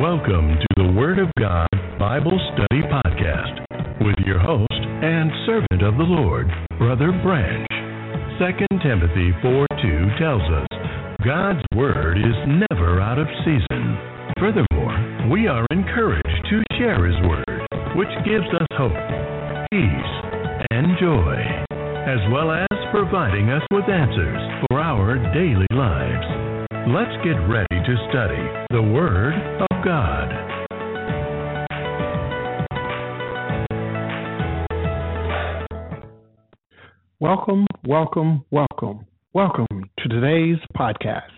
Welcome to the Word of God Bible Study Podcast with your host and servant of the Lord, Brother Branch. 2 Timothy 4 2 tells us God's Word is never out of season. Furthermore, we are encouraged to share His Word, which gives us hope, peace, and joy, as well as providing us with answers for our daily lives. Let's get ready to study the Word God. Welcome, welcome, welcome, welcome to today's podcast.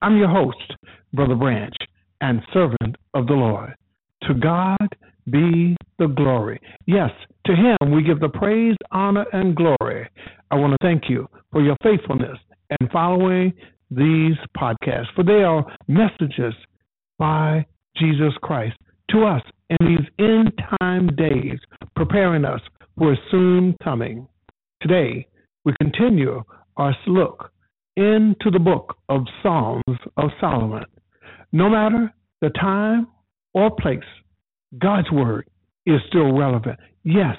I'm your host, Brother Branch, and servant of the Lord. To God be the glory. Yes, to Him we give the praise, honor, and glory. I want to thank you for your faithfulness and following these podcasts, for they are messages by Jesus Christ to us in these end time days, preparing us for soon coming. Today, we continue our look into the book of Psalms of Solomon. No matter the time or place, God's Word is still relevant. Yes,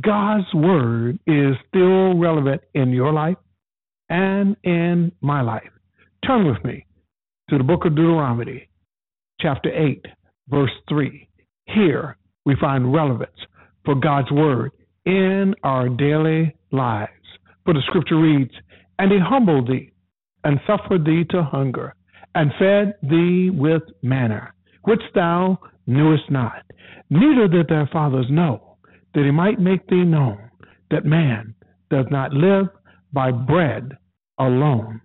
God's Word is still relevant in your life and in my life. Turn with me to the book of Deuteronomy, chapter 8, verse 3. Here we find relevance for God's Word in our daily lives. For the scripture reads, And he humbled thee, and suffered thee to hunger, and fed thee with manna, which thou knewest not, neither did thy fathers know, that he might make thee known that man does not live by bread alone,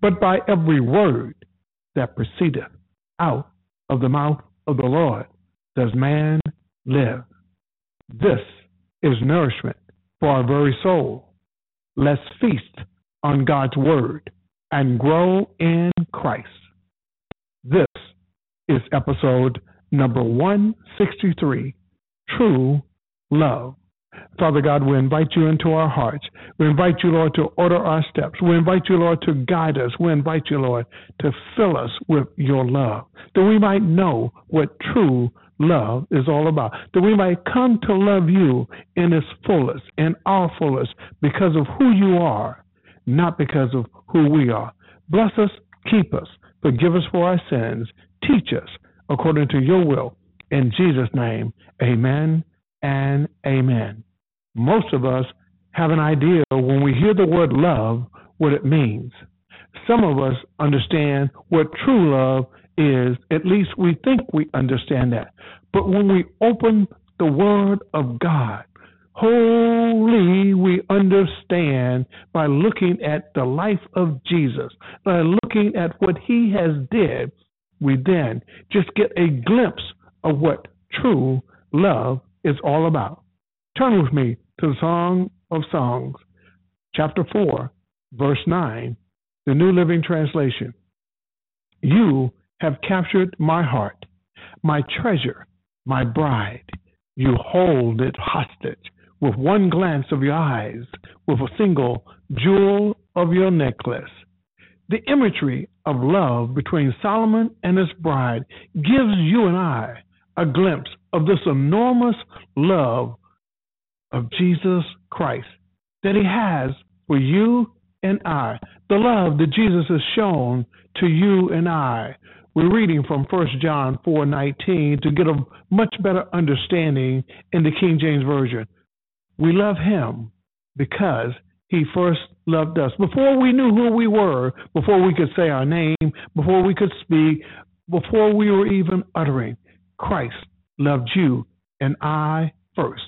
but by every word that proceedeth out of the mouth of the Lord does man live. This is nourishment for our very soul. Let's feast on God's word and grow in Christ. This is episode number 163 True Love. Father God, we invite you into our hearts. We invite you, Lord, to order our steps. We invite you, Lord, to guide us. We invite you, Lord, to fill us with your love, that we might know what true love is all about, that we might come to love you in its fullest, in our fullest, because of who you are, not because of who we are. Bless us, keep us, forgive us for our sins, teach us according to your will. In Jesus' name, amen and amen. Most of us have an idea when we hear the word love what it means. Some of us understand what true love is, at least we think we understand that. But when we open the Word of God, wholly we understand by looking at the life of Jesus, by looking at what He has did, we then just get a glimpse of what true love is all about. Turn with me to the Song of Songs, chapter 4, verse 9, the New Living Translation. You have captured my heart, my treasure, my bride. You hold it hostage with one glance of your eyes, with a single jewel of your necklace. The imagery of love between Solomon and his bride gives you and I a glimpse of this enormous love of Jesus Christ that he has for you and I. The love that Jesus has shown to you and I. We're reading from 1 John 4:19 to get a much better understanding in the King James version. We love him because he first loved us. Before we knew who we were, before we could say our name, before we could speak, before we were even uttering, Christ loved you and I first.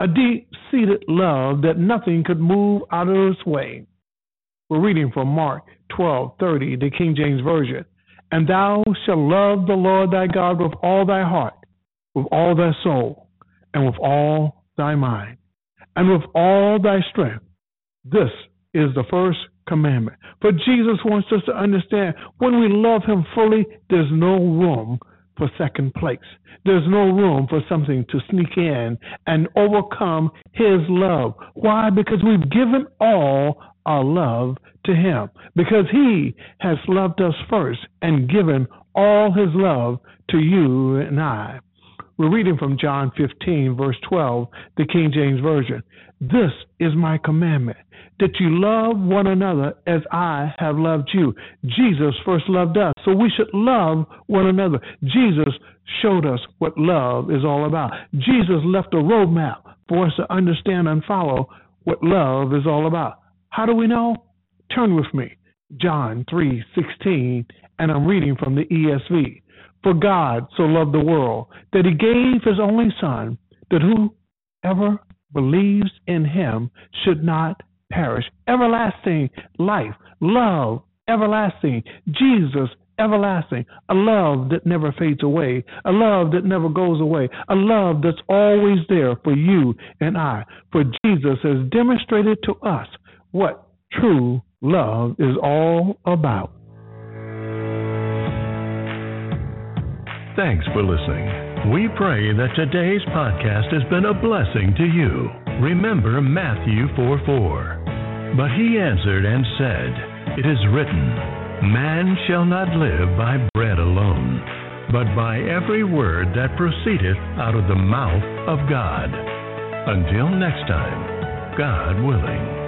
A deep seated love that nothing could move out of its way. We're reading from Mark 12:30, the King James Version. And thou shalt love the Lord thy God with all thy heart, with all thy soul, and with all thy mind, and with all thy strength. This is the first commandment. For Jesus wants us to understand when we love him fully, there's no room for second place. There's no room for something to sneak in and overcome His love. Why? Because we've given all our love to Him. Because He has loved us first and given all His love to you and I. We're reading from John 15, verse 12, the King James Version. This is my commandment that you love one another as I have loved you. Jesus first loved us, so we should love one another. Jesus showed us what love is all about. Jesus left a roadmap for us to understand and follow what love is all about. How do we know? Turn with me. John 3:16 and I'm reading from the ESV. For God so loved the world that he gave his only son that whoever believes in him should not perish. Everlasting life, love, everlasting. Jesus, everlasting. A love that never fades away. A love that never goes away. A love that's always there for you and I. For Jesus has demonstrated to us what true love is all about. Thanks for listening. We pray that today's podcast has been a blessing to you. Remember Matthew 4 4. But he answered and said, It is written, Man shall not live by bread alone, but by every word that proceedeth out of the mouth of God. Until next time, God willing.